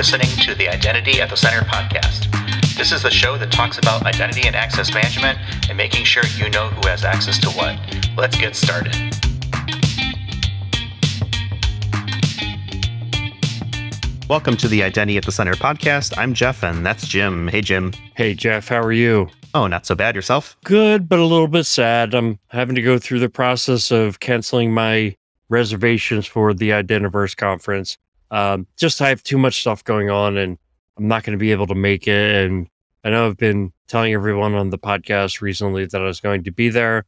listening to the Identity at the Center podcast. This is the show that talks about identity and access management and making sure you know who has access to what. Let's get started. Welcome to the Identity at the Center podcast. I'm Jeff, and that's Jim. Hey, Jim. Hey, Jeff, how are you? Oh, not so bad. Yourself? Good, but a little bit sad. I'm having to go through the process of canceling my reservations for the Identiverse conference. Um, just I have too much stuff going on, and I'm not going to be able to make it. And I know I've been telling everyone on the podcast recently that I was going to be there.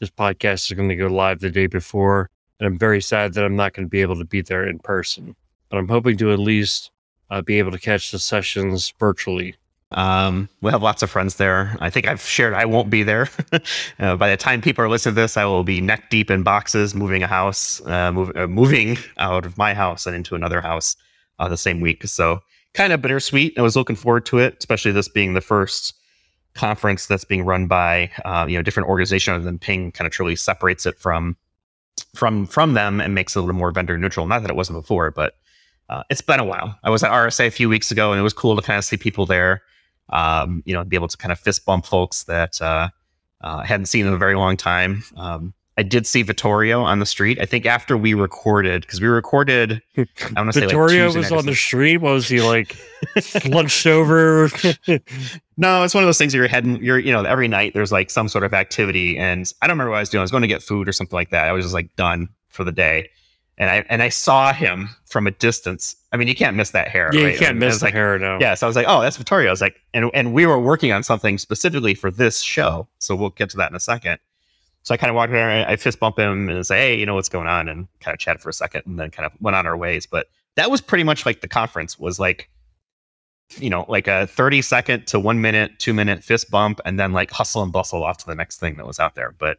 This podcast is going to go live the day before, and I'm very sad that I'm not going to be able to be there in person but I'm hoping to at least uh, be able to catch the sessions virtually. Um, we have lots of friends there. I think I've shared I won't be there. uh, by the time people are listening to this, I will be neck deep in boxes, moving a house, uh, move, uh, moving out of my house and into another house uh, the same week. So kind of bittersweet. I was looking forward to it, especially this being the first conference that's being run by uh, you know different organization other than Ping. Kind of truly separates it from from from them and makes it a little more vendor neutral. Not that it wasn't before, but uh, it's been a while. I was at RSA a few weeks ago, and it was cool to kind of see people there. Um, you know, be able to kind of fist bump folks that uh, uh, hadn't seen in a very long time. Um, I did see Vittorio on the street. I think after we recorded, because we recorded, I want to say Vittorio like was on the street. What was he like? lunched over? no, it's one of those things. where You're heading. You're you know every night there's like some sort of activity, and I don't remember what I was doing. I was going to get food or something like that. I was just like done for the day and I and I saw him from a distance. I mean, you can't miss that hair. Yeah, right? you can't miss the like, hair. No. Yeah, so I was like, oh, that's Vittorio. I was like, and and we were working on something specifically for this show, so we'll get to that in a second. So I kind of walked around, and I fist bump him and say, hey, you know what's going on, and kind of chatted for a second, and then kind of went on our ways. But that was pretty much like the conference was like, you know, like a thirty second to one minute, two minute fist bump, and then like hustle and bustle off to the next thing that was out there. But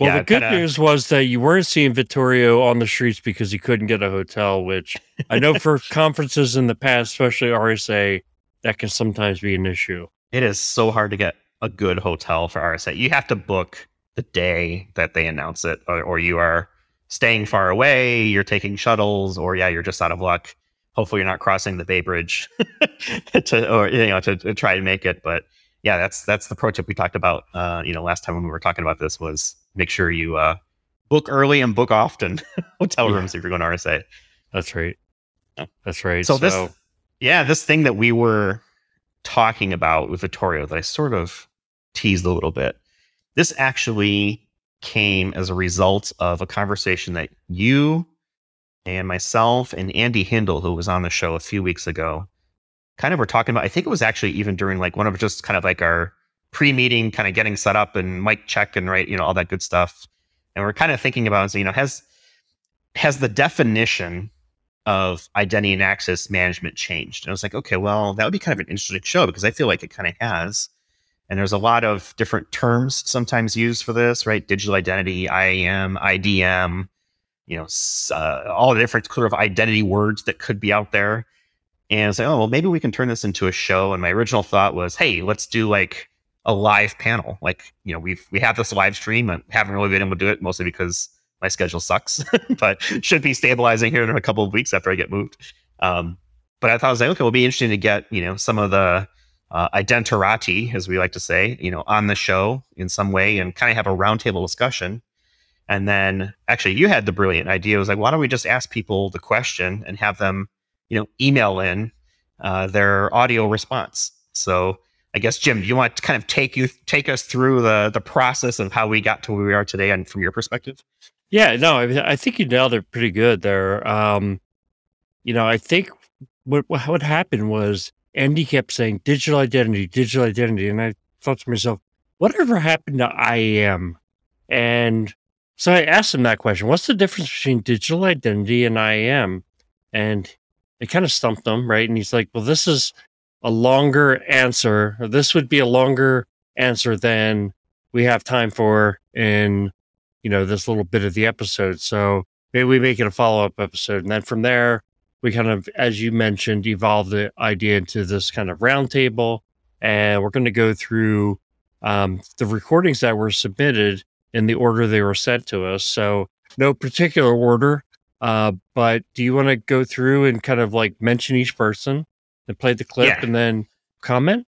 well, yeah, the good kinda... news was that you weren't seeing Vittorio on the streets because he couldn't get a hotel, which I know for conferences in the past, especially RSA, that can sometimes be an issue. It is so hard to get a good hotel for RSA. You have to book the day that they announce it, or, or you are staying far away, you're taking shuttles, or yeah, you're just out of luck. Hopefully, you're not crossing the Bay Bridge to, or you know, to, to try to make it. But yeah, that's that's the pro tip we talked about. Uh, you know, last time when we were talking about this was make sure you uh, book early and book often hotel yeah. rooms if you're going to RSA. That's right. That's right. So, so, this, yeah, this thing that we were talking about with Vittorio that I sort of teased a little bit. This actually came as a result of a conversation that you and myself and Andy Hindle, who was on the show a few weeks ago, kind of were talking about. I think it was actually even during like one of just kind of like our pre-meeting kind of getting set up and mic check and right you know all that good stuff. And we're kind of thinking about you know has has the definition of identity and access management changed? And i was like okay well that would be kind of an interesting show because i feel like it kind of has. And there's a lot of different terms sometimes used for this right? Digital identity iam idm you know uh, all the different sort of identity words that could be out there and say, like, oh, well, maybe we can turn this into a show. And my original thought was, hey, let's do like a live panel. Like, you know, we've we have this live stream and haven't really been able to do it mostly because my schedule sucks, but should be stabilizing here in a couple of weeks after I get moved. Um, but I thought I was like, okay, it'll be interesting to get, you know, some of the uh, identerati, as we like to say, you know, on the show in some way and kind of have a roundtable discussion. And then actually you had the brilliant idea. It was like, why don't we just ask people the question and have them, you know, email in uh, their audio response. So I guess Jim, do you want to kind of take you take us through the the process of how we got to where we are today, and from your perspective? Yeah, no, I, I think you nailed it pretty good there. Um, you know, I think what what happened was Andy kept saying digital identity, digital identity, and I thought to myself, whatever happened to IAM? And so I asked him that question: What's the difference between digital identity and IAM? And it kind of stumped him, right? And he's like, "Well, this is a longer answer. This would be a longer answer than we have time for in, you know, this little bit of the episode. So maybe we make it a follow up episode. And then from there, we kind of, as you mentioned, evolve the idea into this kind of roundtable. And we're going to go through um, the recordings that were submitted in the order they were sent to us. So no particular order. Uh, but do you want to go through and kind of like mention each person and play the clip Yeah. and then comment?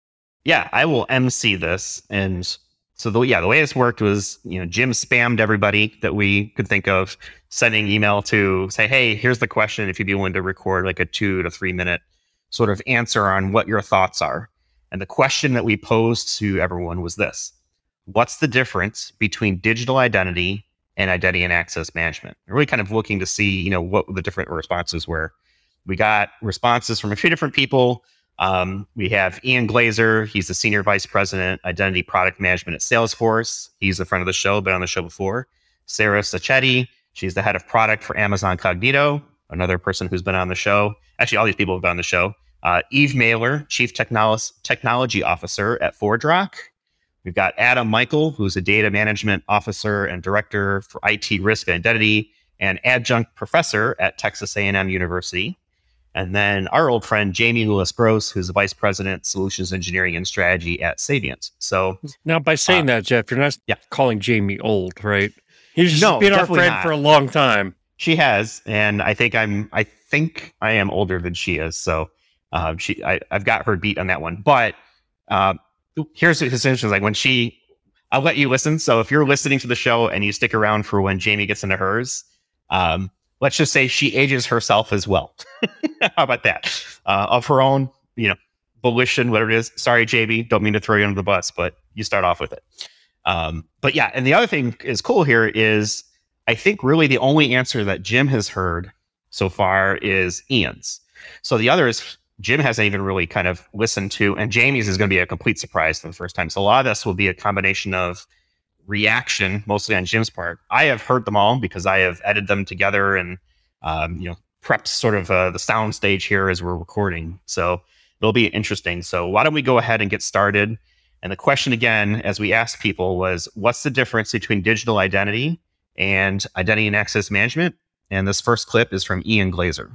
Yeah, I will MC this. And so the yeah, the way this worked was, you know, Jim spammed everybody that we could think of, sending email to say, hey, here's the question. If you'd be willing to record like a two to three minute sort of answer on what your thoughts are. And the question that we posed to everyone was this What's the difference between digital identity and identity and access management? Really kind of looking to see, you know, what the different responses were. We got responses from a few different people. Um, we have Ian Glazer. He's the senior vice president, identity product management at Salesforce. He's a friend of the show, been on the show before. Sarah Sacchetti. She's the head of product for Amazon Cognito, another person who's been on the show. Actually, all these people have been on the show. Uh, Eve Maler, chief technolo- technology officer at ForgeRock. We've got Adam Mikeal, who's a data management officer and director for IT risk and identity, and adjunct professor at Texas A&M University. And then our old friend Jamie Lewis Gross, who's the vice president, solutions engineering and strategy at Saviynt. So Now, by saying Uh, that, Jeff, you're not yeah. calling Jamie old, right? He's just No, been our friend not. for a long time. she has, and I think I'm, I think I am older than she is. So um, she, I, I've got her beat on that one. But uh, here's his interesting. Like when she, I'll let you listen. So if you're listening to the show and you stick around for when Jamie gets into hers, um, let's just say she ages herself as well. How about that? Uh, of her own, you know, volition, whatever it is. Sorry, JB, don't mean to throw you under the bus, but you start off with it. Um, but yeah, and the other thing is cool here is I think really the only answer that Jim has heard so far is Ian's. So the others, Jim hasn't even really kind of listened to, and Jamie's is going to be a complete surprise for the first time. So a lot of this will be a combination of reaction, mostly on Jim's part. I have heard them all because I have edited them together and um, you know prepped sort of uh, the sound stage here as we're recording. So it'll be interesting. So why don't we go ahead and get started? And the question again, as we asked people, was what's the difference between digital identity and identity and access management? And this first clip is from Ian Glazer.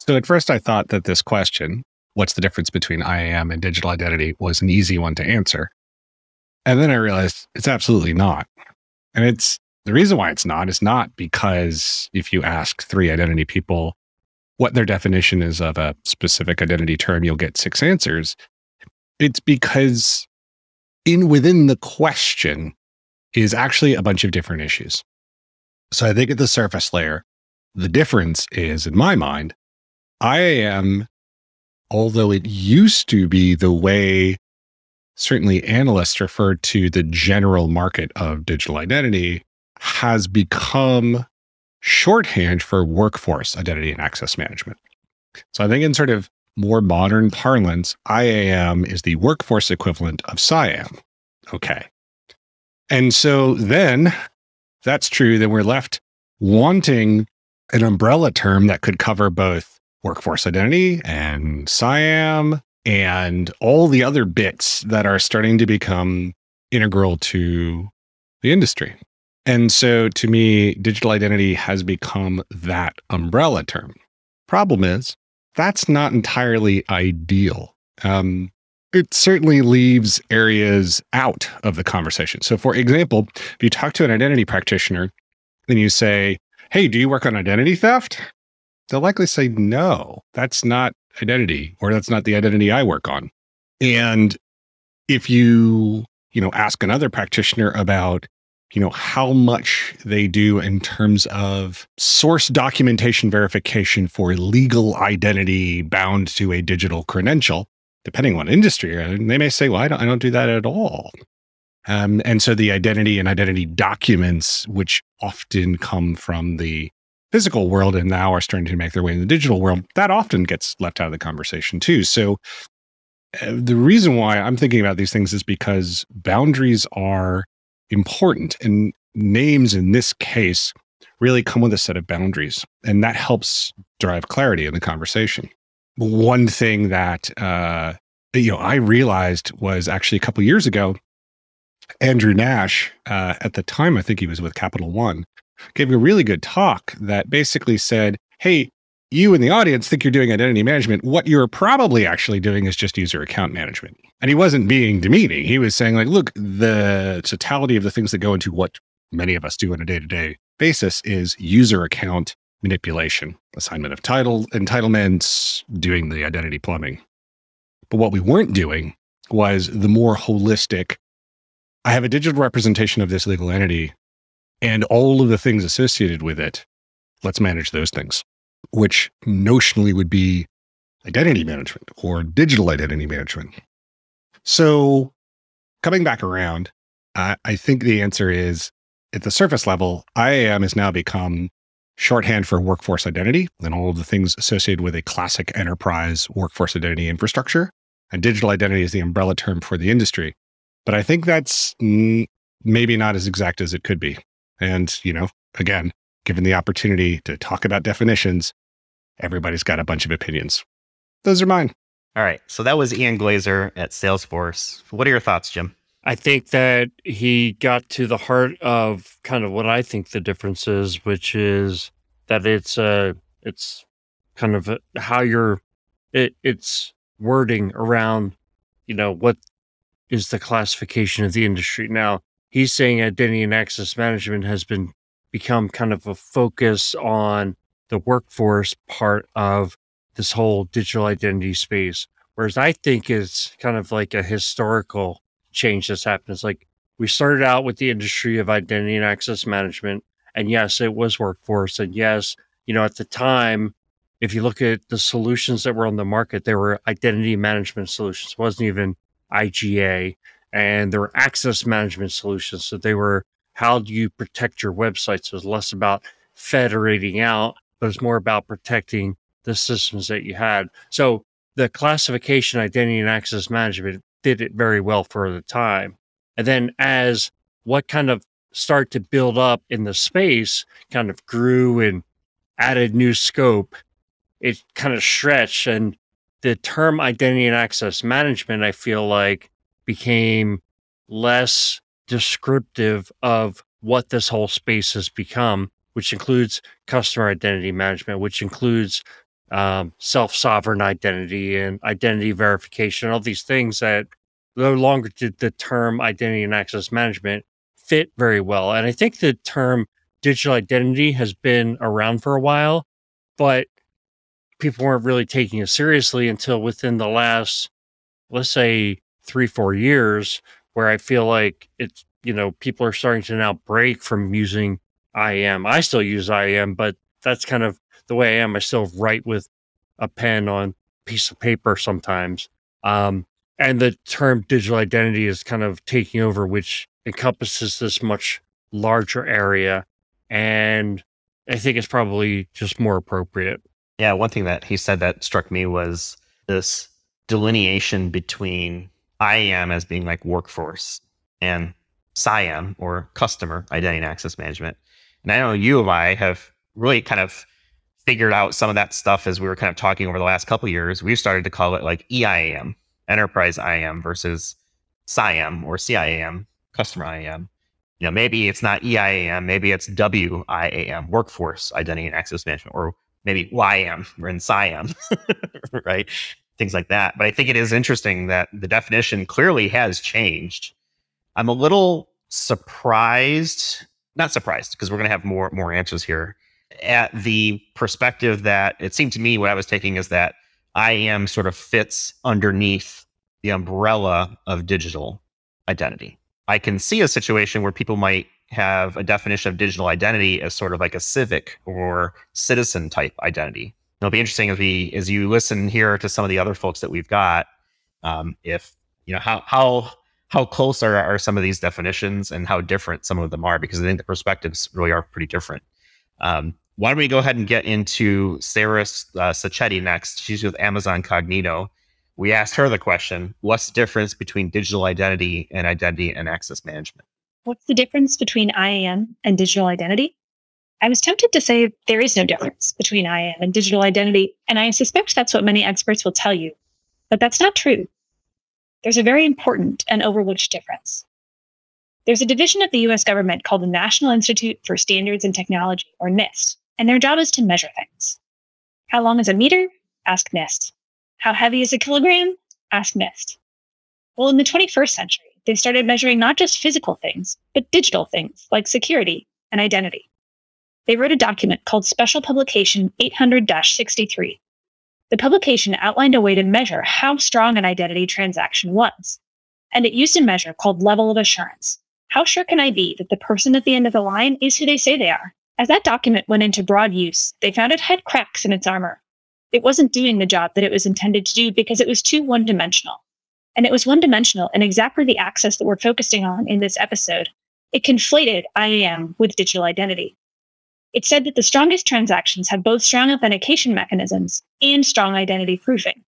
So at first I thought that this question, what's the difference between IAM and digital identity, was an easy one to answer. And then I realized it's absolutely not. And it's the reason why it's not is not because if you ask three identity people what their definition is of a specific identity term, you'll get six answers. It's because in within the question is actually a bunch of different issues. So I think at the surface layer, the difference is, in my mind, IAM, although it used to be the way certainly analysts referred to the general market of digital identity, has become shorthand for workforce identity and access management. So I think in sort of more modern parlance, IAM is the workforce equivalent of CIAM. Okay. And so then, that's true, then we're left wanting an umbrella term that could cover both workforce identity and CIAM and all the other bits that are starting to become integral to the industry. And so to me, digital identity has become that umbrella term. Problem is, that's not entirely ideal. Um, it certainly leaves areas out of the conversation. So, for example, if you talk to an identity practitioner, then you say, Hey, do you work on identity theft? They'll likely say, No, that's not identity, or that's not the identity I work on. And if you, you know, ask another practitioner about, you know, how much they do in terms of source documentation verification for legal identity bound to a digital credential, depending on industry they may say, well, I don't, I don't do that at all. Um, and so the identity and identity documents, which often come from the physical world and now are starting to make their way in the digital world, that often gets left out of the conversation too. So uh, the reason why I'm thinking about these things is because boundaries are important and names in this case really come with a set of boundaries and that helps drive clarity in the conversation. One thing that uh, you know I realized was actually a couple years ago, Andrew Nash, uh, at the time I think he was with Capital One, gave a really good talk that basically said, "Hey, you in the audience think you're doing identity management. What you're probably actually doing is just user account management." And he wasn't being demeaning. He was saying, like, look, the totality of the things that go into what many of us do on a day to day basis is user account manipulation, assignment of title, entitlements, doing the identity plumbing. But what we weren't doing was the more holistic I have a digital representation of this legal entity and all of the things associated with it. Let's manage those things, which notionally would be identity management or digital identity management. So, coming back around, I, I think the answer is at the surface level, IAM has now become shorthand for workforce identity and all of the things associated with a classic enterprise workforce identity infrastructure. And digital identity is the umbrella term for the industry. But I think that's maybe not as exact as it could be. And, you know, again, given the opportunity to talk about definitions, everybody's got a bunch of opinions. Those are mine. All right. So that was Ian Glazer at Salesforce. What are your thoughts, Jim? I think that he got to the heart of kind of what I think the difference is, which is that it's uh it's kind of a, how you're it, it's wording around you know what is the classification of the industry now he's saying identity and access management has been become kind of a focus on the workforce part of this whole digital identity space whereas i think it's kind of like a historical change that's happened. It's like we started out with the industry of identity and access management and yes it was workforce and yes you know at the time if you look at the solutions that were on the market they were identity management solutions. It wasn't even iga and there were access management solutions. So they were how do you protect your website? So it's less about federating out, but it's more about protecting the systems that you had. So the classification, identity, and access management did it very well for the time. And then as what kind of start to build up in the space kind of grew and added new scope, it kind of stretched. And the term identity and access management, I feel like became less descriptive of what this whole space has become, which includes customer identity management, which includes um, self sovereign identity and identity verification, all these things that no longer did the term identity and access management fit very well. And I think the term digital identity has been around for a while, but people weren't really taking it seriously until within the last, let's say, three, four years where I feel like it's, you know, people are starting to now break from using IAM. I still use IAM, but that's kind of the way I am. I still write with a pen on piece of paper sometimes. Um, and the term digital identity is kind of taking over, which encompasses this much larger area. And I think it's probably just more appropriate. Yeah, one thing that he said that struck me was this delineation between IAM as being like workforce and CIAM or customer identity and access management. And I know you and I have really kind of figured out some of that stuff as we were kind of talking over the last couple years. We've started to call it like EIAM, enterprise IAM versus CIAM or CIAM, customer IAM. You know, maybe it's not EIAM, maybe it's WIAM, workforce identity and access management, or maybe YAM or in CIAM, right? Things like that. But I think it is interesting that the definition clearly has changed. I'm a little surprised, not surprised, because we're going to have more more answers here. At the perspective that it seemed to me, what I was taking is that IAM sort of fits underneath the umbrella of digital identity. I can see a situation where people might have a definition of digital identity as sort of like a civic or citizen type identity it'll be interesting as we as you listen here to some of the other folks that we've got um, if you know how how how close are, are some of these definitions and how different some of them are because i think the perspectives really are pretty different. Um, why don't we go ahead and get into sarah uh, sacchetti next. She's with amazon cognito. We asked her the question what's the difference between digital identity and identity and access management? What's the difference between iam and digital identity I was tempted to say there is no difference between IAM and digital identity, and I suspect that's what many experts will tell you. But that's not true. There's a very important and overlooked difference. There's a division of the US government called the National Institute for Standards and Technology, or NIST, and their job is to measure things. How long is a meter? Ask NIST. How heavy is a kilogram? Ask NIST. Well, in the 21st century, they started measuring not just physical things, but digital things like security and identity. They wrote a document called Special Publication 800 63. The publication outlined a way to measure how strong an identity transaction was. And it used a measure called level of assurance. How sure can I be that the person at the end of the line is who they say they are? As that document went into broad use, they found it had cracks in its armor. It wasn't doing the job that it was intended to do because it was too one dimensional. And it was one dimensional in exactly the axis that we're focusing on in this episode. It conflated IAM with digital identity. It said that the strongest transactions have both strong authentication mechanisms and strong identity proofing,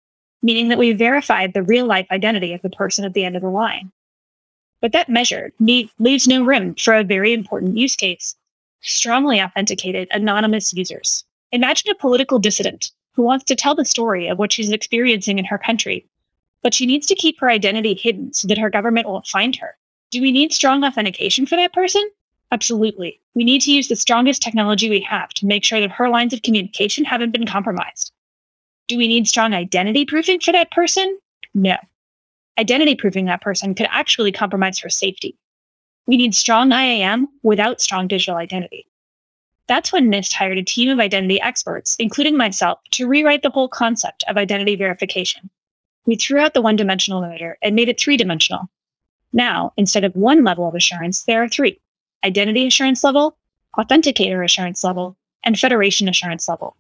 meaning that we verified the real life identity of the person at the end of the line. But that measure leaves no room for a very important use case strongly authenticated anonymous users. Imagine a political dissident who wants to tell the story of what she's experiencing in her country, but she needs to keep her identity hidden so that her government won't find her. Do we need strong authentication for that person? Absolutely. We need to use the strongest technology we have to make sure that her lines of communication haven't been compromised. Do we need strong identity proofing for that person? No. Identity proofing that person could actually compromise her safety. We need strong IAM without strong digital identity. That's when NIST hired a team of identity experts, including myself, to rewrite the whole concept of identity verification. We threw out the one dimensional limiter and made it three dimensional. Now, instead of one level of assurance, there are three identity assurance level, authenticator assurance level, and federation assurance level.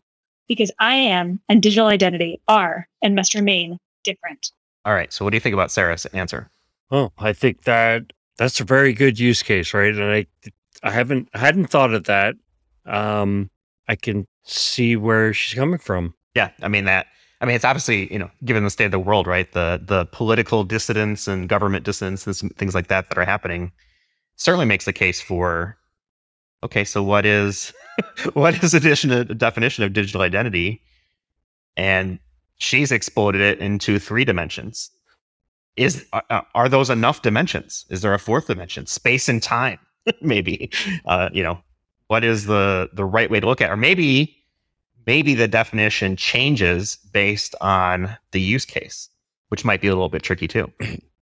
Because IAM and digital identity are and must remain different. All right. So, what do you think about Sarah's answer? Oh, I think that that's a very good use case, right? And I, I haven't, I hadn't thought of that. Um, I can see where she's coming from. Yeah, I mean that. I mean, it's obviously you know, given the state of the world, right? The the political dissidents and government dissidents and things like that that are happening certainly makes the case for. Okay, so what is what is a definition of digital identity? And she's exploded it into three dimensions is uh, are those enough dimensions is there a fourth dimension space and time maybe uh, you know what is the the right way to look at it? or maybe maybe the definition changes based on the use case which might be a little bit tricky too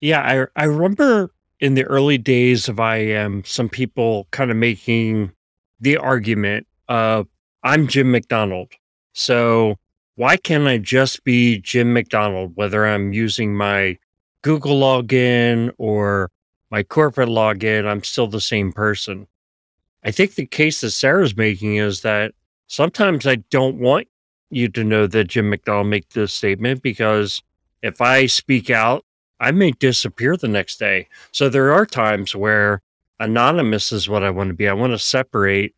yeah i i remember in the early days of iam some people kind of making the argument of i'm jim mcdonald so why can't i just be jim mcdonald whether i'm using my Google login or my corporate login, I'm still the same person. I think the case that Sarah's making is that sometimes I don't want you to know that Jim McDonald made this statement because if I speak out, I may disappear the next day. So there are times where anonymous is what I want to be. I want to separate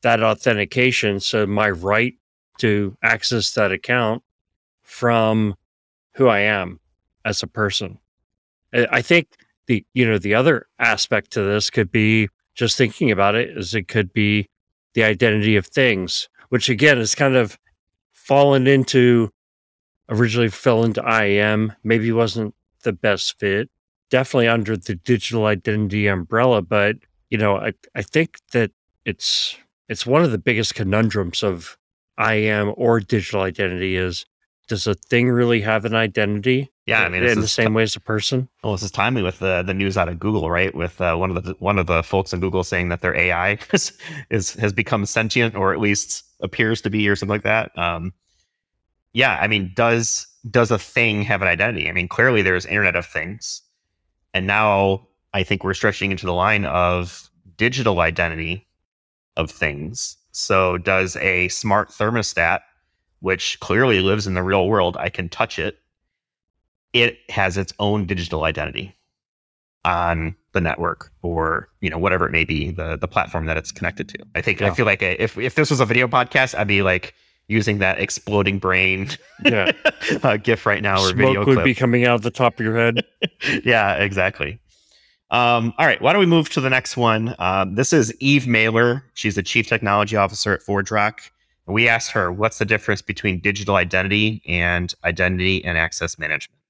that authentication. So my right to access that account from who I am as a person. I think the you know the other aspect to this could be just thinking about it is it could be the identity of things, which again is kind of fallen into originally fell into IAM, maybe wasn't the best fit, definitely under the digital identity umbrella, but you know, I, I think that it's it's one of the biggest conundrums of IAM or digital identity is does a thing really have an identity? Yeah, I mean, in the same t- way as a person. Well, this is timely with the the news out of Google, right? With uh, one of the one of the folks in Google saying that their AI is, is has become sentient, or at least appears to be, or something like that. Um, yeah, I mean, does does a thing have an identity? I mean, clearly there's Internet of Things, and now I think we're stretching into the line of digital identity of things. So, does a smart thermostat which clearly lives in the real world. I can touch it. It has its own digital identity on the network or you know whatever it may be the the platform that it's connected to. I think yeah. I feel like a, if if this was a video podcast, I'd be like using that exploding brain yeah. uh, gif right now or Smoke video would clip. be coming out of the top of your head. yeah, exactly. Um, all right, why don't we move to the next one? Um, this is Eve Maler. She's the chief technology officer at ForgeRock. We asked her, what's the difference between digital identity and identity and access management?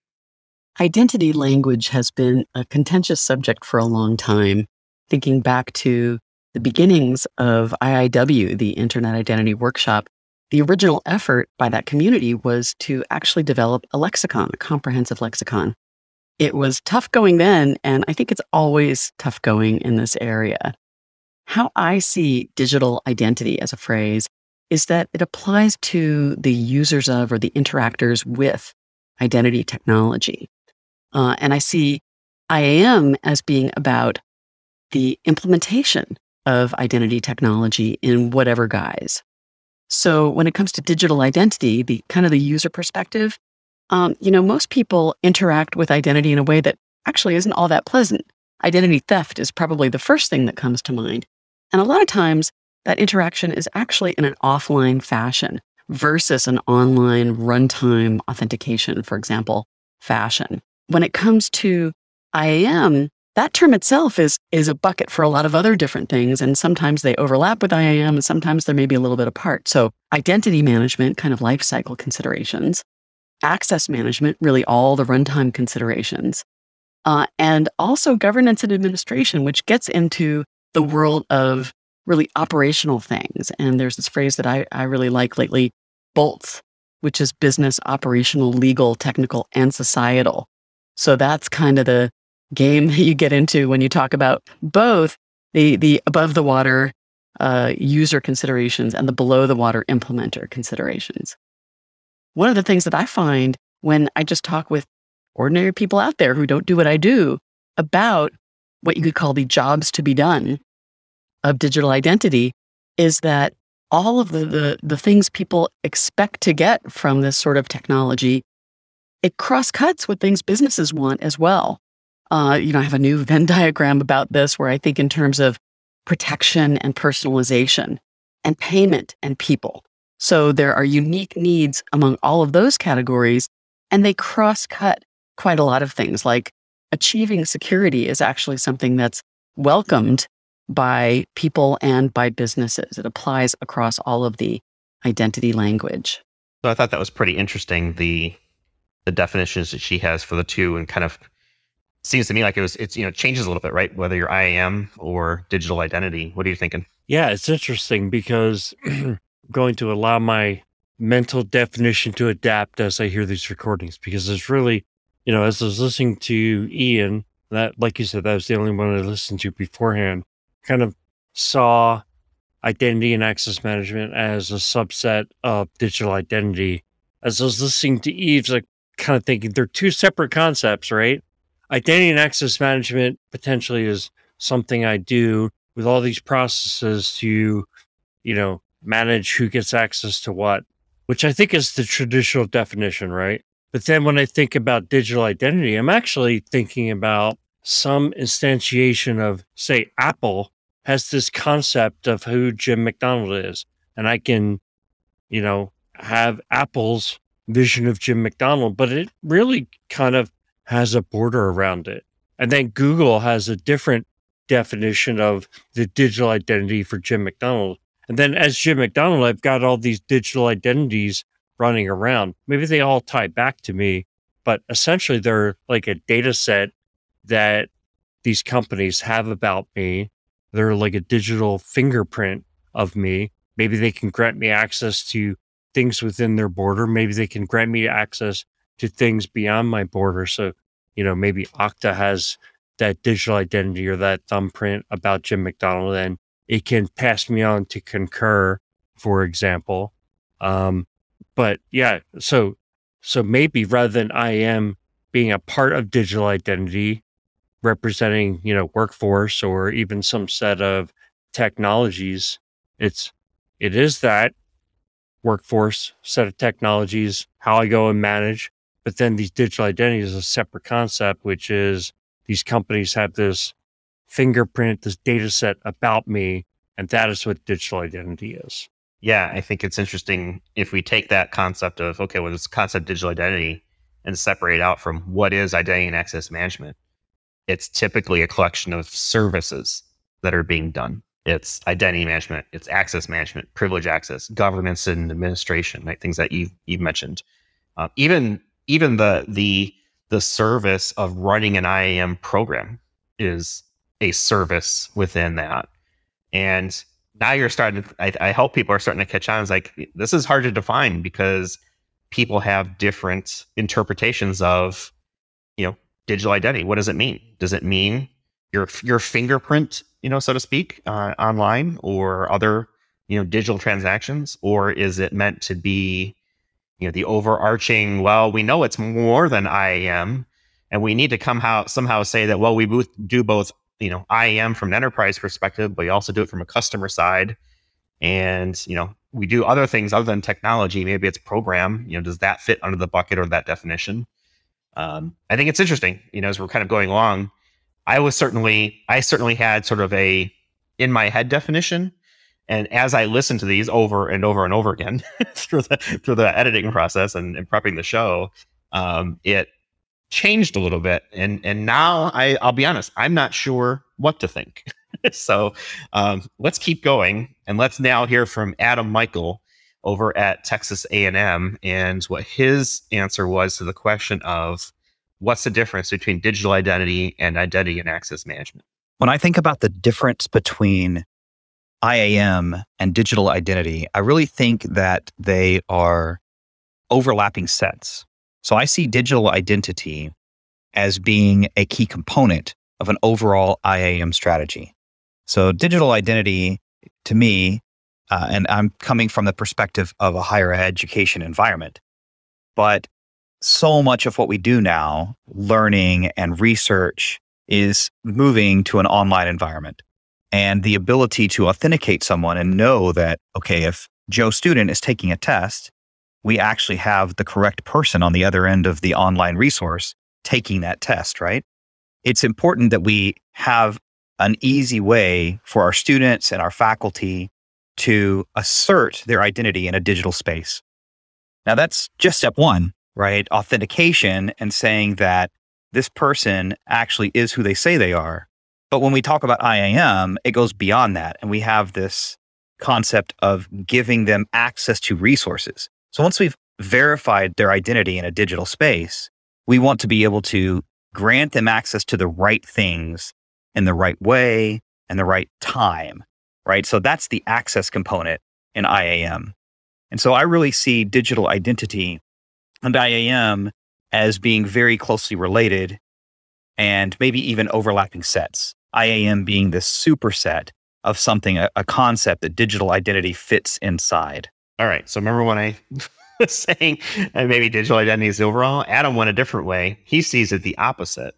Identity language has been a contentious subject for a long time. Thinking back to the beginnings of IIW, the Internet Identity Workshop, the original effort by that community was to actually develop a lexicon, a comprehensive lexicon. It was tough going then, and I think it's always tough going in this area. how I see digital identity as a phrase is that it applies to the users of or the interactors with identity technology. Uh, and I see IAM as being about the implementation of identity technology in whatever guise. So when it comes to digital identity, the kind of the user perspective, um, you know, most people interact with identity in a way that actually isn't all that pleasant. Identity theft is probably the first thing that comes to mind. And a lot of times that interaction is actually in an offline fashion versus an online runtime authentication, for example, fashion. When it comes to IAM, that term itself is, is a bucket for a lot of other different things. And sometimes they overlap with IAM and sometimes they're maybe a little bit apart. So identity management, kind of life cycle considerations, access management, really all the runtime considerations, uh, and also governance and administration, which gets into the world of really operational things. And there's this phrase that I, I really like lately, BOLTS, which is business, operational, legal, technical, and societal. So that's kind of the game that you get into when you talk about both the, the above the water uh, user considerations and the below the water implementer considerations. One of the things that I find when I just talk with ordinary people out there who don't do what I do about what you could call the jobs to be done of digital identity is that all of the, the, the things people expect to get from this sort of technology, it cross cuts what things businesses want as well. Uh, you know, I have a new Venn diagram about this where I think in terms of protection and personalization and payment and people. So there are unique needs among all of those categories, and they cross cut quite a lot of things. Like achieving security is actually something that's welcomed by people and by businesses. It applies across all of the identity language. So I thought that was pretty interesting. The the definitions that she has for the two and kind of seems to me like it was it's you know changes a little bit right? Whether you're IAM or digital identity. What are you thinking? Yeah it's interesting because going to allow my mental definition to adapt as I hear these recordings because it's really you know as I was listening to Ian that like you said that was the only one I listened to beforehand kind of saw identity and access management as a subset of digital identity. As I was listening to Eve's like kind of thinking they're two separate concepts right identity and access management potentially is something I do with all these processes to, you know, manage who gets access to what, which I think is the traditional definition, right? But then when I think about digital identity, I'm actually thinking about some instantiation of, say, Apple has this concept of who Jim McDonald is. And I can, you know, have Apple's vision of Jim McDonald, but it really kind of has a border around it. And then Google has a different definition of the digital identity for Jim McDonald. And then as Jim McDonald, I've got all these digital identities running around. Maybe they all tie back to me, but essentially they're like a data set that these companies have about me. They're like a digital fingerprint of me. Maybe they can grant me access to things within their border. Maybe they can grant me access to things beyond my border. So, you know, maybe Okta has that digital identity or that thumbprint about Jim McDonald, and it can pass me on to Concur, for example. Um, but yeah, so so maybe rather than I am being a part of digital identity, representing you know workforce or even some set of technologies, it's it is that workforce set of technologies, how I go and manage but then these digital identities is a separate concept, which is these companies have this fingerprint, this data set about me. And that is what digital identity is. Yeah, I think it's interesting if we take that concept of, okay, well, this concept digital identity and separate out from what is identity and access management. It's typically a collection of services that are being done. It's identity management, it's access management, privilege access, governance and administration, right? Things that you you've mentioned. Uh, even even the the the service of running an IAM program is a service within that. And now you're starting to, I, I hope people are starting to catch on. It's like, this is hard to define because people have different interpretations of, you know, digital identity. What does it mean? Does it mean your, your fingerprint you know, so to speak, uh, online or other, you know, digital transactions, or is it meant to be, you know, the overarching? Well, we know it's more than IAM, and we need to come how somehow say that. Well, we both do both, you know, IAM from an enterprise perspective, but we also do it from a customer side, and you know, we do other things other than technology. Maybe it's program. You know, does that fit under the bucket or that definition? Um, I think it's interesting. You know, as we're kind of going along, I was certainly I certainly had sort of a in my head definition, and as I listened to these over and over and over again through the through the editing process and, and prepping the show, um, it changed a little bit. And and now I I'll be honest, I'm not sure what to think. so um, let's keep going and let's now hear from Adam Mikeal over at Texas A&M and what his answer was to the question of what's the difference between digital identity and identity and access management. When I think about the difference between IAM and digital identity, I really think that they are overlapping sets. So I see digital identity as being a key component of an overall IAM strategy. So digital identity to me, uh, and I'm coming from the perspective of a higher education environment, but so much of what we do now, learning and research, is moving to an online environment. And the ability to authenticate someone and know that, okay, if Joe student is taking a test, we actually have the correct person on the other end of the online resource taking that test, right? It's important that we have an easy way for our students and our faculty to assert their identity in a digital space. Now, that's just step one, right? Authentication and saying that this person actually is who they say they are. But when we talk about IAM, it goes beyond that. And we have this concept of giving them access to resources. So once we've verified their identity in a digital space, we want to be able to grant them access to the right things in the right way and the right time, right? So that's the access component in IAM. And so I really see digital identity and IAM as being very closely related and maybe even overlapping sets. IAM being the superset of something, a, a concept that digital identity fits inside. All right. So remember when I was saying uh, maybe digital identity is overall? Adam went a different way. He sees it the opposite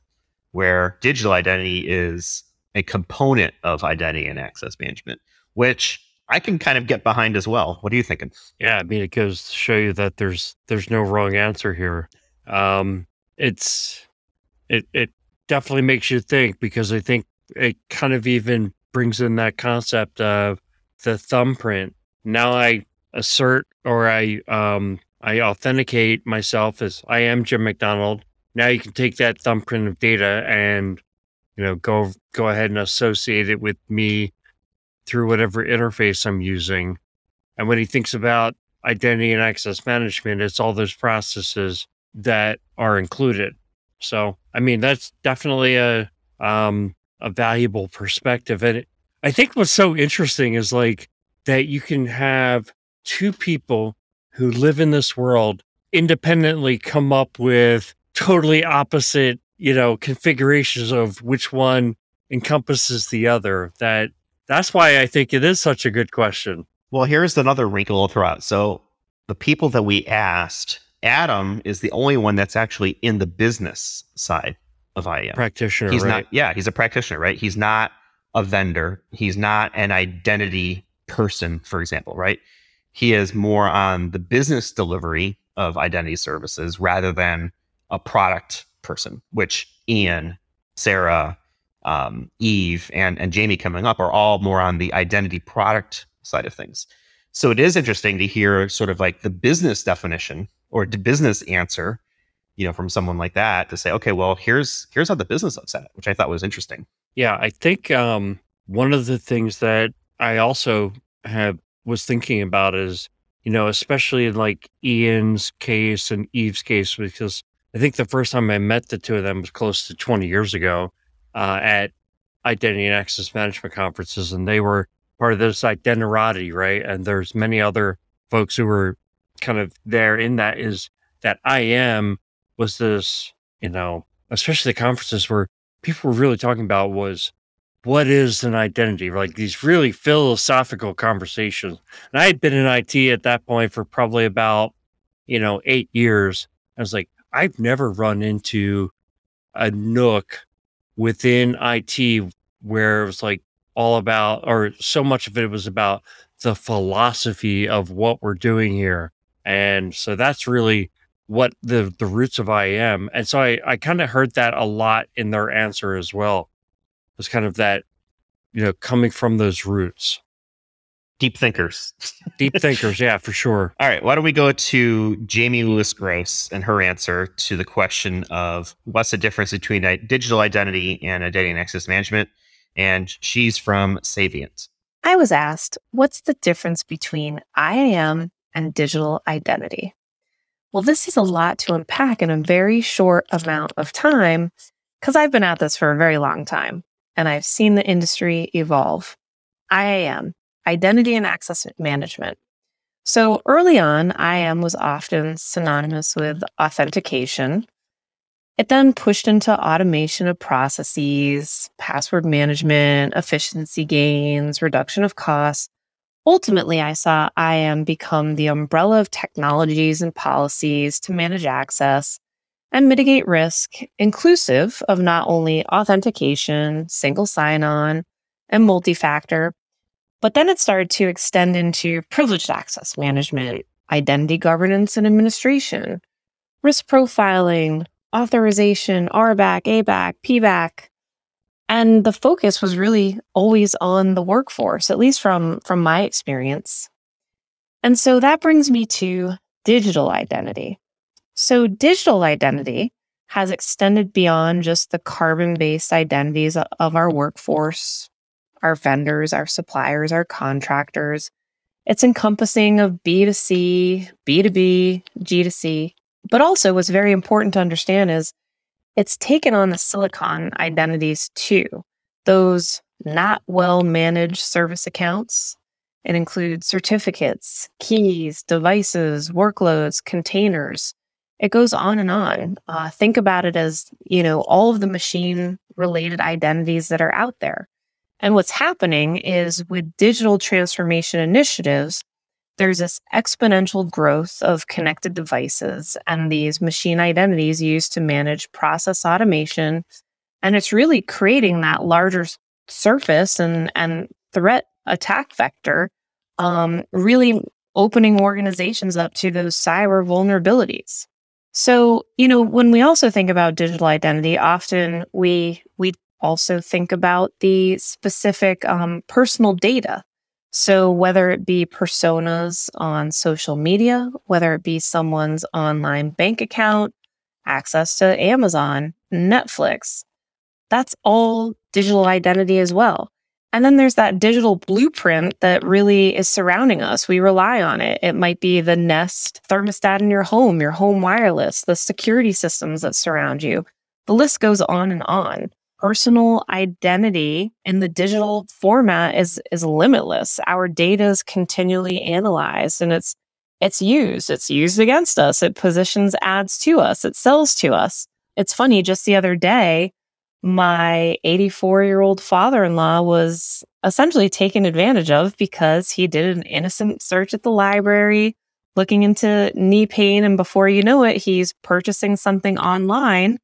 where digital identity is a component of identity and access management, which I can kind of get behind as well. What are you thinking? Yeah, I mean, it goes to show you that there's there's no wrong answer here. Um, it's it it definitely makes you think because I think it kind of even brings in that concept of the thumbprint. Now I assert or I um I authenticate myself as I am Jim McDonald now you can take that thumbprint of data and you know go go ahead and associate it with me through whatever interface I'm using. And when he thinks about identity and access management, it's all those processes that are included. So, I mean, that's definitely a um, a valuable perspective. And it, I think what's so interesting is like that you can have two people who live in this world independently come up with totally opposite, you know, configurations of which one encompasses the other. That that's why I think it is such a good question. Well, here's another wrinkle I'll throw out. So the people that we asked, Adam is the only one that's actually in the business side of IAM. Practitioner, he's right? not yeah, he's a practitioner, right? He's not a vendor. He's not an identity person, for example, right? He is more on the business delivery of identity services rather than a product person, which Ian, Sarah, um, Eve, and and Jamie coming up are all more on the identity product side of things. So it is interesting to hear sort of like the business definition or business answer, you know, from someone like that to say, okay, well, here's here's how the business looks at it, which I thought was interesting. Yeah, I think um, one of the things that I also have was thinking about is, you know, especially in like Ian's case and Eve's case, because I think the first time I met the two of them was close to 20 years ago uh, at identity and access management conferences, and they were part of this identity, right? And there's many other folks who were kind of there in that is that I am was this, you know, especially the conferences where people were really talking about was what is an identity? Like these really philosophical conversations. And I had been in IT at that point for probably about, you know, eight years. I was like, I've never run into a nook within IT where it was like all about, or so much of it was about the philosophy of what we're doing here. And so that's really what the the roots of I am. And so I, I kind of heard that a lot in their answer as well. It was kind of that, you know, coming from those roots. Deep thinkers. Deep thinkers, yeah, for sure. All right, why don't we go to Jamie Lewis Gross and her answer to the question of what's the difference between digital identity and identity and access management? And she's from Saviynt. I was asked, what's the difference between IAM and digital identity? Well, this is a lot to unpack in a very short amount of time because I've been at this for a very long time and I've seen the industry evolve. IAM, Identity and Access Management. So early on, IAM was often synonymous with authentication. It then pushed into automation of processes, password management, efficiency gains, reduction of costs. Ultimately, I saw IAM become the umbrella of technologies and policies to manage access and mitigate risk, inclusive of not only authentication, single sign on, and multi factor, but then it started to extend into privileged access management, identity governance and administration, risk profiling, authorization, RBAC, ABAC, PBAC. And the focus was really always on the workforce, at least from, from my experience. And so that brings me to digital identity. So, digital identity has extended beyond just the carbon based identities of our workforce, our vendors, our suppliers, our contractors. It's encompassing of B2C, B2B, G2C. But also, what's very important to understand is it's taken on the silicon identities too, those not well managed service accounts. It includes certificates, keys, devices, workloads, containers, it goes on and on. Uh, think about it as, you know, all of the machine related identities that are out there. And what's happening is with digital transformation initiatives, there's this exponential growth of connected devices and these machine identities used to manage process automation. And it's really creating that larger surface and, and threat attack vector, um, really opening organizations up to those cyber vulnerabilities. So, you know, when we also think about digital identity, often we we also think about the specific um, personal data. So, whether it be personas on social media, whether it be someone's online bank account, access to Amazon, Netflix, that's all digital identity as well. And then there's that digital blueprint that really is surrounding us. We rely on it. It might be the Nest thermostat in your home, your home wireless, the security systems that surround you. The list goes on and on. Personal identity in the digital format is is limitless. Our data is continually analyzed and it's it's used. It's used against us. It positions ads to us. It sells to us. It's funny, just the other day, my 84 year old father in law was essentially taken advantage of because he did an innocent search at the library looking into knee pain. And before you know it, he's purchasing something online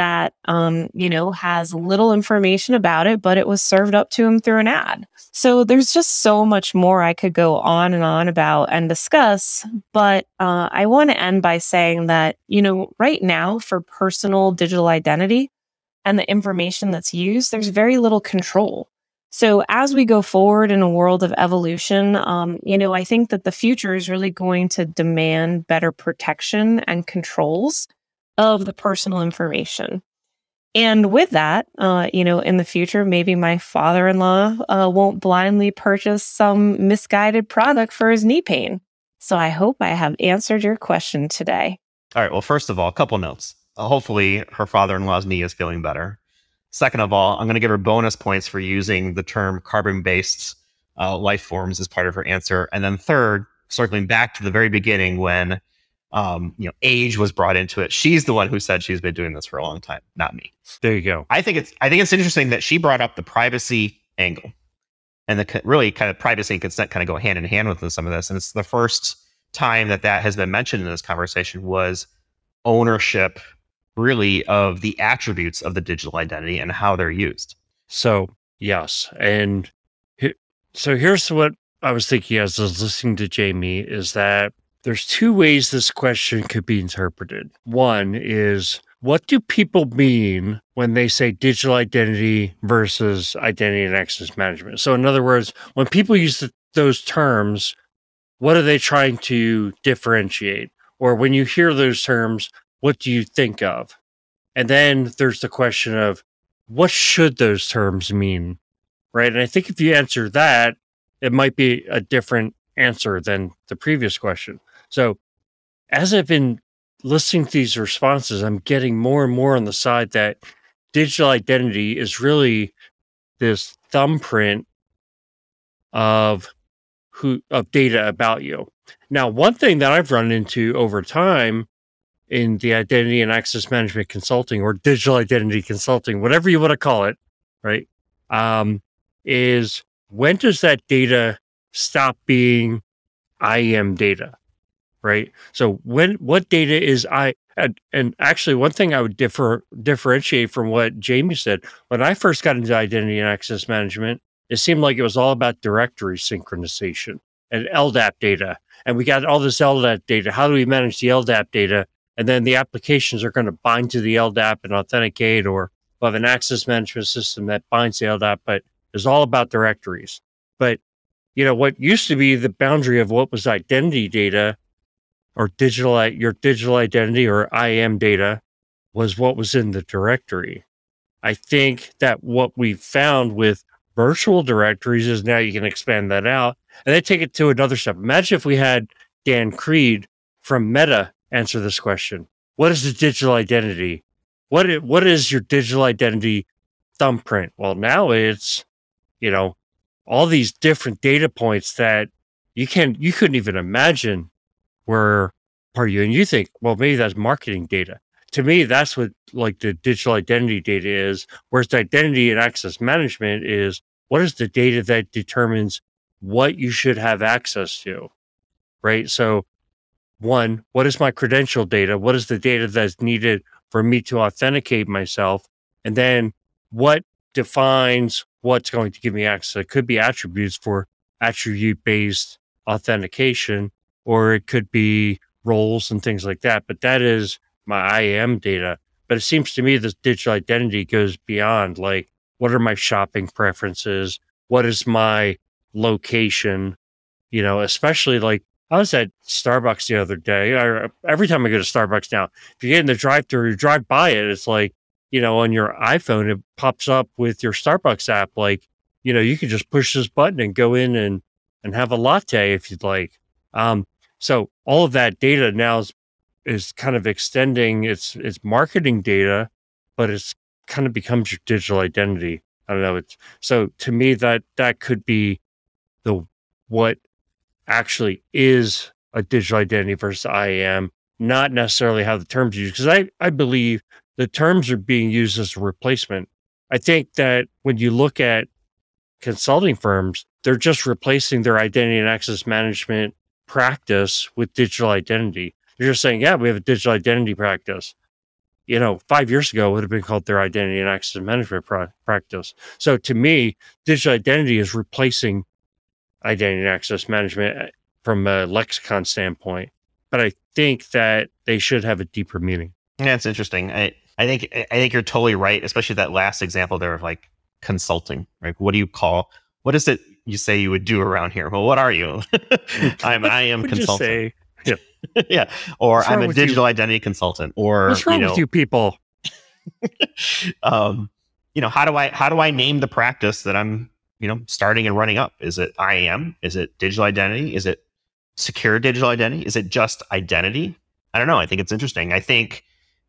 that, um, you know, has little information about it, but it was served up to him through an ad. So there's just so much more I could go on and on about and discuss. But uh, I want to end by saying that, you know, right now for personal digital identity, and the information that's used, there's very little control. So as we go forward in a world of evolution, um, you know, I think that the future is really going to demand better protection and controls of the personal information. And with that, uh, you know, in the future, maybe my father-in-law uh, won't blindly purchase some misguided product for his knee pain. So I hope I have answered your question today. All right. Well, first of all, a couple notes. Uh, hopefully, her father in law's knee is feeling better. Second of all, I'm going to give her bonus points for using the term carbon based uh, life forms as part of her answer. And then third, circling back to the very beginning when Um, you know, age was brought into it. She's the one who said she's been doing this for a long time, not me. There you go. I think it's I think it's interesting that she brought up the privacy angle, and the really kind of privacy and consent kind of go hand in hand with some of this. And it's the first time that that has been mentioned in this conversation was ownership, really, of the attributes of the digital identity and how they're used. So yes, and he- so here's what I was thinking as I was listening to Jamie is that there's two ways this question could be interpreted. One is what do people mean when they say digital identity versus identity and access management? So in other words, when people use th- those terms, what are they trying to differentiate? Or when you hear those terms, what do you think of? And then there's the question of what should those terms mean? Right. And I think if you answer that, it might be a different answer than the previous question. So as I've been listening to these responses, I'm getting more and more on the side that digital identity is really this thumbprint of who of data about you. Now, one thing that I've run into over time in the identity and access management consulting or digital identity consulting, whatever you want to call it, right? Um, is when does that data stop being IAM data, right? So when what data is I and, and actually one thing I would differ differentiate from what Jamie said when I first got into identity and access management, it seemed like it was all about directory synchronization and LDAP data, and we got all this LDAP data. How do we manage the LDAP data? And then the applications are going to bind to the LDAP and authenticate, or we'll have an access management system that binds the LDAP, but it's all about directories. But you know what used to be the boundary of what was identity data or digital your digital identity or IAM data was what was in the directory. I think that what we found with virtual directories is now you can expand that out and then take it to another step. Imagine if we had Dan Creed from Meta answer this question. What is the digital identity? What i- what is your digital identity thumbprint? Well, now it's, you know, all these different data points that you can you couldn't even imagine were part of you. And you think, well, maybe that's marketing data. To me, that's what like the digital identity data is. Whereas the identity and access management is what is the data that determines what you should have access to, right? So, one, what is my credential data? What is the data that's needed for me to authenticate myself? And then what defines what's going to give me access? It could be attributes for attribute based authentication, or it could be roles and things like that. But that is my IAM data. But it seems to me this digital identity goes beyond like, what are my shopping preferences? What is my location? You know, especially like I was at Starbucks the other day. I, every time I go to Starbucks now, if you get in the drive through, you drive by it, it's like, you know, on your iPhone, it pops up with your Starbucks app. Like, you know, you can just push this button and go in and, and have a latte if you'd like. Um, so all of that data now is, is kind of extending its its marketing data, but it's kind of becomes your digital identity. I don't know. It's so to me that that could be the what actually is a digital identity versus I am, not necessarily how the terms are used. Because I, I believe the terms are being used as a replacement. I think that when you look at consulting firms, they're just replacing their identity and access management practice with digital identity. They're just saying, yeah, we have a digital identity practice. You know, five years ago, it would have been called their identity and access management pra- practice. So to me, digital identity is replacing identity and access management uh, from a lexicon standpoint. But I think that they should have a deeper meaning. Yeah, it's interesting. I, I think I think you're totally right, especially that last example there of like consulting. Right? What do you call? What is it you say you would do around here? Well, what are you? I'm I am consultant. say, yeah, or What's I'm a with you? digital identity consultant, or what's wrong you know, with you people? um, you know, how do I how do I name the practice that I'm you know starting and running up? Is it IAM? Is it digital identity? Is it secure digital identity? Is it just identity? I don't know. I think it's interesting. I think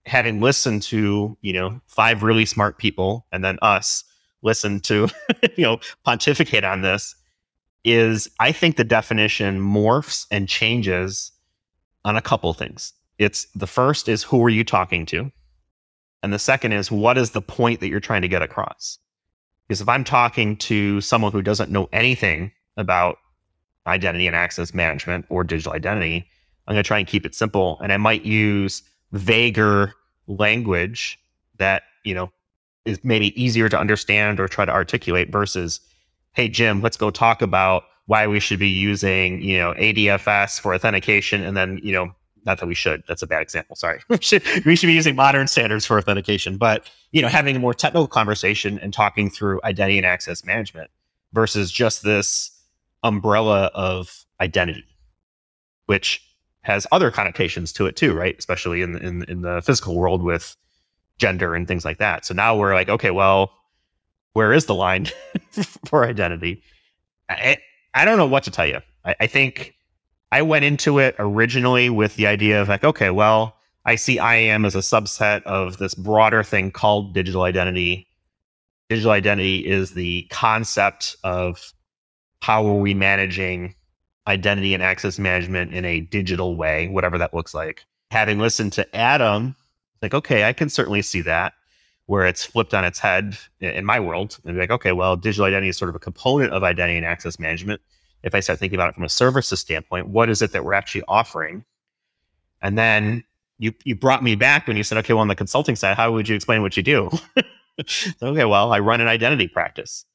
having listened to you know five really smart people and then us listen to you know pontificate on this is I think the definition morphs and changes on a couple things. It's the first is who are you talking to? And the second is what is the point that you're trying to get across? Because if I'm talking to someone who doesn't know anything about identity and access management or digital identity, I'm going to try and keep it simple. And I might use vaguer language that, you know, is maybe easier to understand or try to articulate versus, hey, Jim, let's go talk about why we should be using, you know, ADFS for authentication and then, you know, not that we should. That's a bad example. Sorry. we should be using modern standards for authentication, but you know, having a more technical conversation and talking through identity and access management versus just this umbrella of identity, which has other connotations to it too, right? Especially in in in the physical world with gender and things like that. So now we're like, okay, well, where is the line for identity? I, I don't know what to tell you. I, I think I went into it originally with the idea of like, okay, well, I see IAM as a subset of this broader thing called digital identity. Digital identity is the concept of how are we managing identity and access management in a digital way, whatever that looks like. Having listened to Adam, like, okay, I can certainly see that where it's flipped on its head in my world and be like, okay, well, digital identity is sort of a component of identity and access management if I start thinking about it from a services standpoint, what is it that we're actually offering? And then you you brought me back when you said, okay, well, on the consulting side, how would you explain what you do? okay, well, I run an identity practice.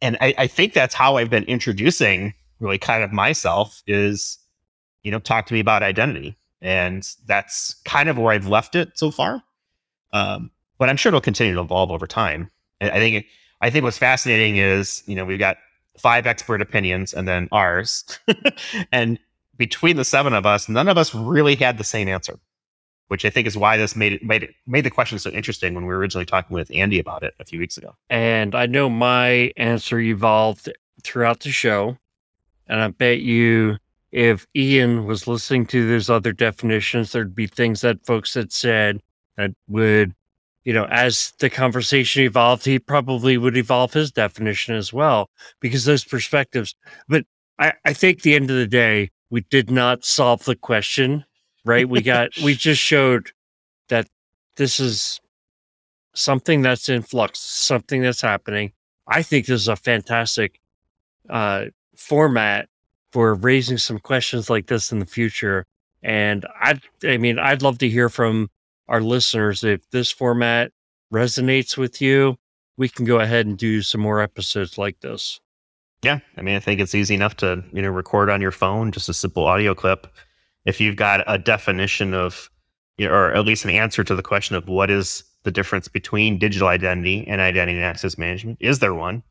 And I, I think that's how I've been introducing really kind of myself is, you know, talk to me about identity. And that's kind of where I've left it so far. Um, but I'm sure it'll continue to evolve over time. I think I think what's fascinating is, you know, we've got five expert opinions and then ours. and between the seven of us, none of us really had the same answer, which I think is why this made it made it made the question so interesting when we were originally talking with Andy about it a few weeks ago. And I know my answer evolved throughout the show. And I bet you if Ian was listening to those other definitions, there'd be things that folks had said that would you know, as the conversation evolved, he probably would evolve his definition as well because those perspectives. But I, I think the end of the day, we did not solve the question, right? We got, we just showed that this is something that's in flux, something that's happening. I think this is a fantastic uh, format for raising some questions like this in the future. And I, I mean, I'd love to hear from our listeners, if this format resonates with you, we can go ahead and do some more episodes like this. Yeah, I mean, I think it's easy enough to you know record on your phone, just a simple audio clip. If you've got a definition of, you know, or at least an answer to the question of what is the difference between digital identity and identity and access management, is there one?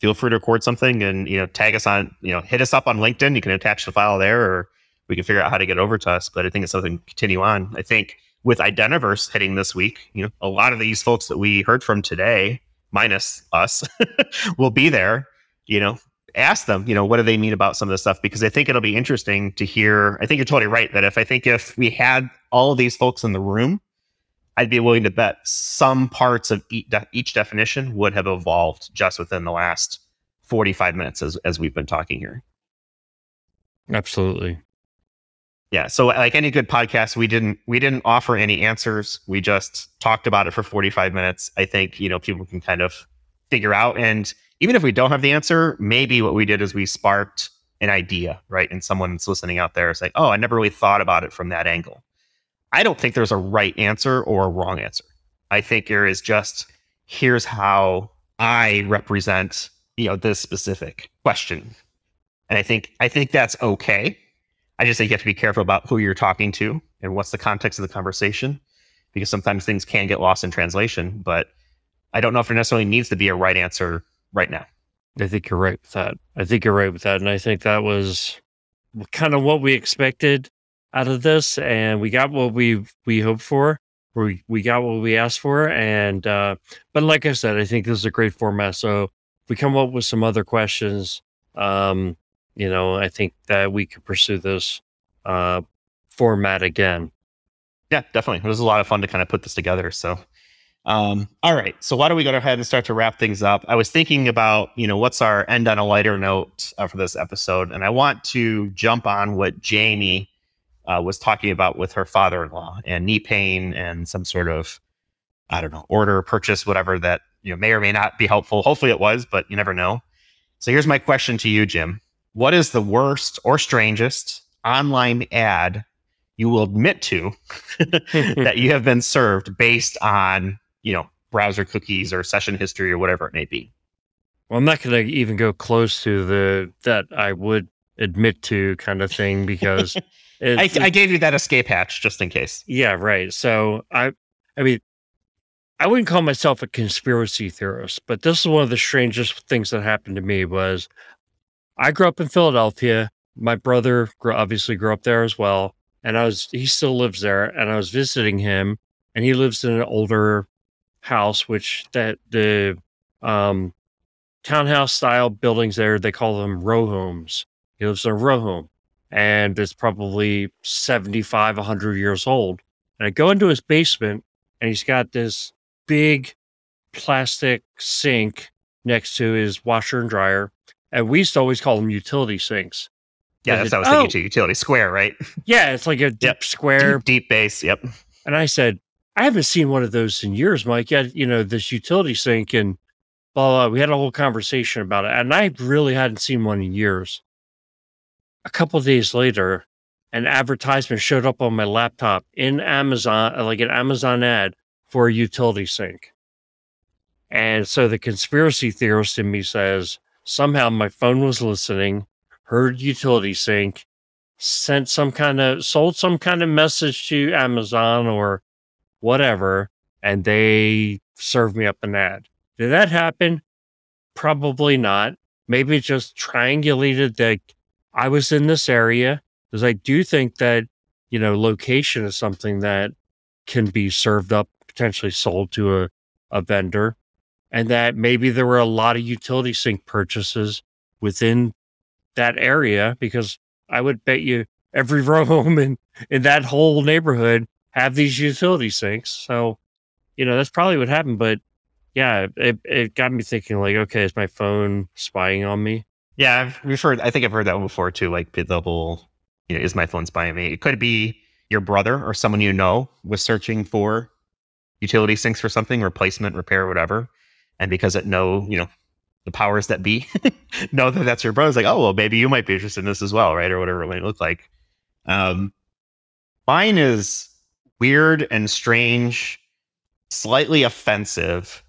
Feel free to record something and you know tag us on, you know, hit us up on LinkedIn. You can attach the file there, or we can figure out how to get over to us. But I think it's something to continue on. I think with Identiverse hitting this week, you know, a lot of these folks that we heard from today, minus us, will be there. You know, ask them, you know, what do they mean about some of this stuff? Because I think it'll be interesting to hear. I think you're totally right that if I think if we had all of these folks in the room, I'd be willing to bet some parts of each definition would have evolved just within the last 45 minutes as, as we've been talking here. Absolutely. Yeah so like any good podcast we didn't we didn't offer any answers. We just talked about it for 45 minutes. I think you know people can kind of figure out and even if we don't have the answer maybe what we did is we sparked an idea right? And someone's listening out there is like oh i never really thought about it from that angle i don't think there's a right answer or a wrong answer i think there is just here's how i represent you know this specific question and i think i think that's okay I just think you have to be careful about who you're talking to and what's the context of the conversation, because sometimes things can get lost in translation. But I don't know if there necessarily needs to be a right answer right now. I think you're right with that. I think you're right with that. And I think that was kind of what we expected out of this. And we got what we we hoped for. We we got what we asked for. And uh but like I said, I think this is a great format. So if we come up with some other questions, um, you know, I think that we could pursue this uh, format again. Yeah, definitely. It was a lot of fun to kind of put this together. So, um, all right. So why don't we go ahead and start to wrap things up? I was thinking about, you know, what's our end on a lighter note uh, for this episode, and I want to jump on what Jamie uh, was talking about with her father-in-law and knee pain and some sort of I don't know order purchase whatever that you know may or may not be helpful. Hopefully it was, but you never know. So here's my question to you, Jim. What is the worst or strangest online ad you will admit to that you have been served based on, you know, browser cookies or session history or whatever it may be? Well, I'm not going to even go close to the that I would admit to kind of thing because it, I, I gave you that escape hatch just in case. yeah, right. So I, I mean, I wouldn't call myself a conspiracy theorist, but this is one of the strangest things that happened to me was I grew up in Philadelphia. My brother grew, obviously grew up there as well, and I was he still lives there, and I was visiting him, and he lives in an older house, which that the um townhouse style buildings there they call them row homes. He lives in a row home, and it's probably 75, 100 years old. And I go into his basement, and he's got this big plastic sink next to his washer and dryer. And we used to always call them utility sinks. Yeah, that's what I was thinking oh. too. Utility square, right? Yeah, it's like a deep Yep. square. Deep, deep base. Yep. And I said, I haven't seen one of those in years, Mike. Yeah, you know, this utility sink and blah, blah. We had a whole conversation about it. And I really hadn't seen one in years. A couple days later, an advertisement showed up on my laptop in Amazon, uh, like an Amazon ad for a utility sink. And so the conspiracy theorist in me says somehow my phone was listening, heard utility sink, sent some kind of sold some kind of message to Amazon or whatever, and they served me up an ad. Did that happen? Probably not. Maybe just triangulated that I was in this area because I do think that, you know, location is something that can be served up, potentially sold to a, a vendor, and that maybe there were a lot of utility sink purchases within that area because I would bet you every row home in, in that whole neighborhood have these utility sinks. So, you know, that's probably what happened. But yeah, it, it got me thinking like, okay, is my phone spying on me? Yeah, I've, heard. I think I've heard that one before too. Like the whole, you know, is my phone spying me? It could be your brother or someone you know was searching for utility sinks for something, replacement, repair, whatever, and because it know, you know, the powers that be know that that's your brother. It's like, oh well, maybe you might be interested in this as well, right, or whatever it might look like. Um, mine is weird and strange, slightly offensive,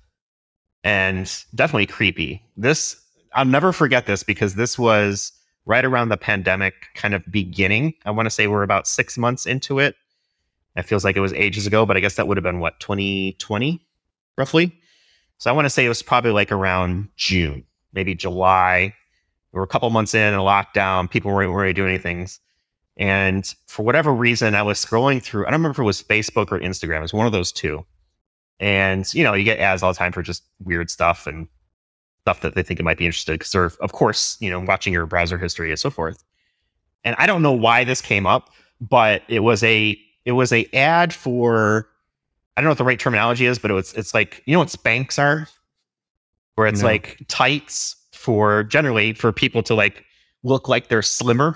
and definitely creepy. This I'll never forget this because this was right around the pandemic kind of beginning. I want to say we're about six months into it. It feels like it was ages ago, but I guess that would have been what, 2020, roughly? So I want to say it was probably like around June, maybe July. We were a couple months in a lockdown. People weren't really doing anything. And for whatever reason, I was scrolling through, I don't remember if it was Facebook or Instagram. It was one of those two. And, you know, you get ads all the time for just weird stuff and stuff that they think it might be interested because they're of course you know watching your browser history and so forth and i don't know why this came up but it was a it was a ad for i don't know what the right terminology is but it was it's like you know what Spanx are where it's No. like tights for generally for people to like look like they're slimmer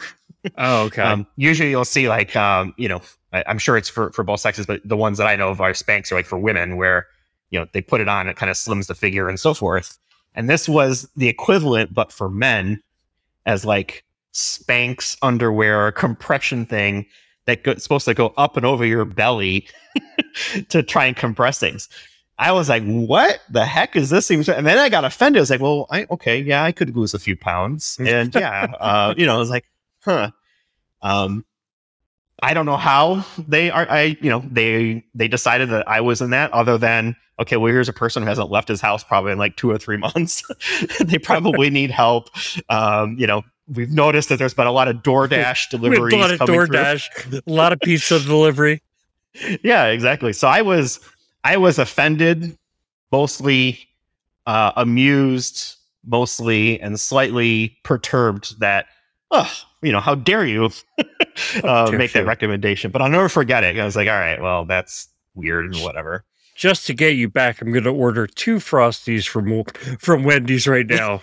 Oh, okay. um, usually you'll see like um, you know I, i'm sure it's for for both sexes but the ones that i know of are Spanx are like for women where you know they put it on it kind of slims the figure and so forth and this was the equivalent but for men as like Spanx underwear compression thing that's supposed to go up and over your belly to try and compress things i was like what the heck is this and then i got offended i was like well I, okay yeah i could lose a few pounds and yeah uh, you know i was like huh um I don't know how they are. I, you know, they they decided that I was in that. Other than okay, well, here's a person who hasn't left his house probably in like two or three months. they probably need help. Um, you know, we've noticed that there's been a lot of DoorDash deliveries a lot of. DoorDash, a lot of pizza delivery. yeah, exactly. So I was I was offended, mostly uh, amused, mostly and slightly perturbed that oh, you know, how dare you uh, make that recommendation? But I'll never forget it. I was like, all right, well, that's weird and whatever. Just to get you back, I'm going to order two frosties from from Wendy's right now.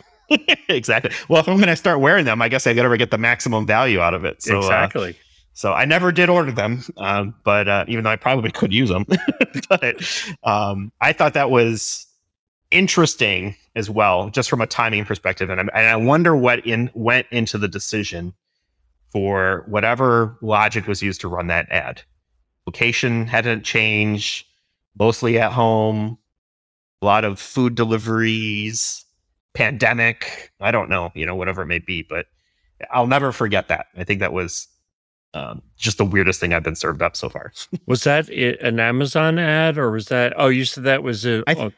exactly. Well, if I'm going to start wearing them, I guess I got to get the maximum value out of it. So, uh, exactly. So I never did order them, um, but uh, even though I probably could use them, but um, I thought that was interesting as well, just from a timing perspective. And, i and I wonder what in went into the decision for whatever logic was used to run that ad. Location hadn't changed, mostly at home, a lot of food deliveries, pandemic. I don't know, you know, whatever it may be, but I'll never forget that. I think that was um, just the weirdest thing I've been served up so far. was that an Amazon ad or was that? Oh, you said that was a. I th-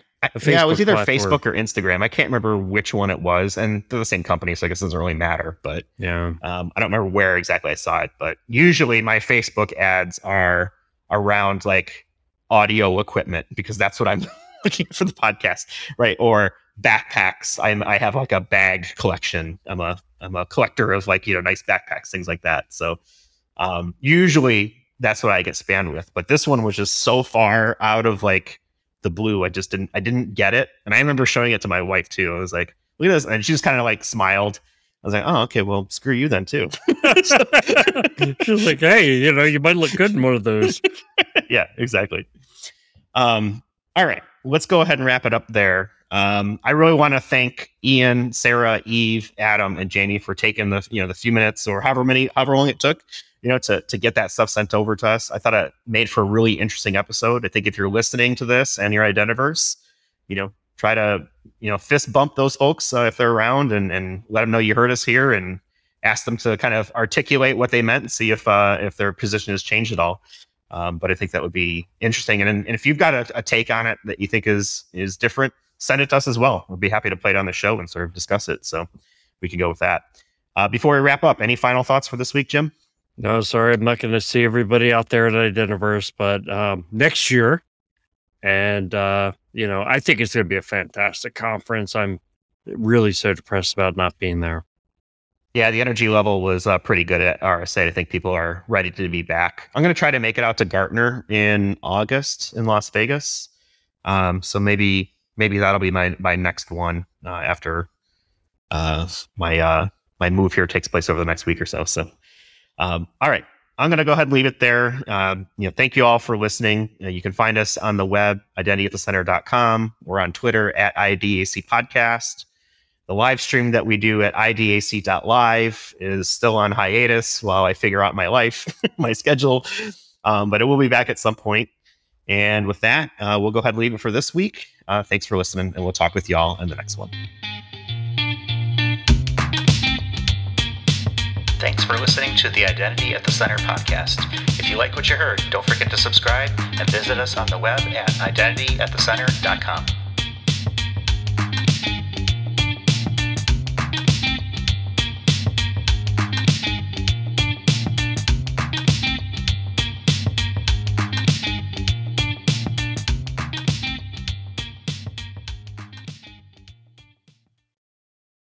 yeah, it was either platform. Facebook or Instagram. I can't remember which one it was, and they're the same company, so I guess it doesn't really matter. But yeah, um, I don't remember where exactly I saw it. But usually, my Facebook ads are around like audio equipment because that's what I'm looking for the podcast, right? Or backpacks. I'm I have like a bag collection. I'm a I'm a collector of like you know nice backpacks, things like that. So um, usually that's what I get spammed with. But this one was just so far out of like the blue. I just didn't I didn't get it. And I remember showing it to my wife too. I was like, look at this. And she just kind of like smiled. I was like, oh, okay, well, screw you then too. she was like, hey, you know, you might look good in one of those. yeah, exactly. Um, all right, let's go ahead and wrap it up there. Um, I really want to thank Ian, Sarah, Eve, Adam, and Jamie for taking the you know the few minutes or however many however long it took you know, to to get that stuff sent over to us. I thought it made for a really interesting episode. I think if you're listening to this and you're Identiverse, you know, try to you know fist bump those folks uh, if they're around and and let them know you heard us here and ask them to kind of articulate what they meant and see if uh, if their position has changed at all. Um, but I think that would be interesting. And, and if you've got a, a, take on it that you think is is different, send it to us as well. We'll be happy to play it on the show and sort of discuss it. So we can go with that. Uh, before we wrap up, any final thoughts for this week, Jim? No, sorry, I'm not going to see everybody out there at Identiverse, but um, next year, and uh, you know, I think it's going to be a fantastic conference. I'm really so depressed about not being there. Yeah, the energy level was uh, pretty good at RSA. I think people are ready to be back. I'm going to try to make it out to Gartner in August in Las Vegas. Um, so maybe maybe that'll be my my next one uh, after uh, my uh, my move here takes place over the next week or so. So um, all right. I'm going to go ahead and leave it there. Um, you know, thank you all for listening. Uh, you can find us on the web, identityatthecenter.com. We're on Twitter at IDAC Podcast. The live stream that we do at idac.live is still on hiatus while I figure out my life, my schedule, um, but it will be back at some point. And with that, uh, we'll go ahead and leave it for this week. Uh, thanks for listening, and we'll talk with y'all in the next one. Thanks for listening to the Identity at the Center podcast. If you like what you heard, don't forget to subscribe and visit us on the web at identityatthecenter.com.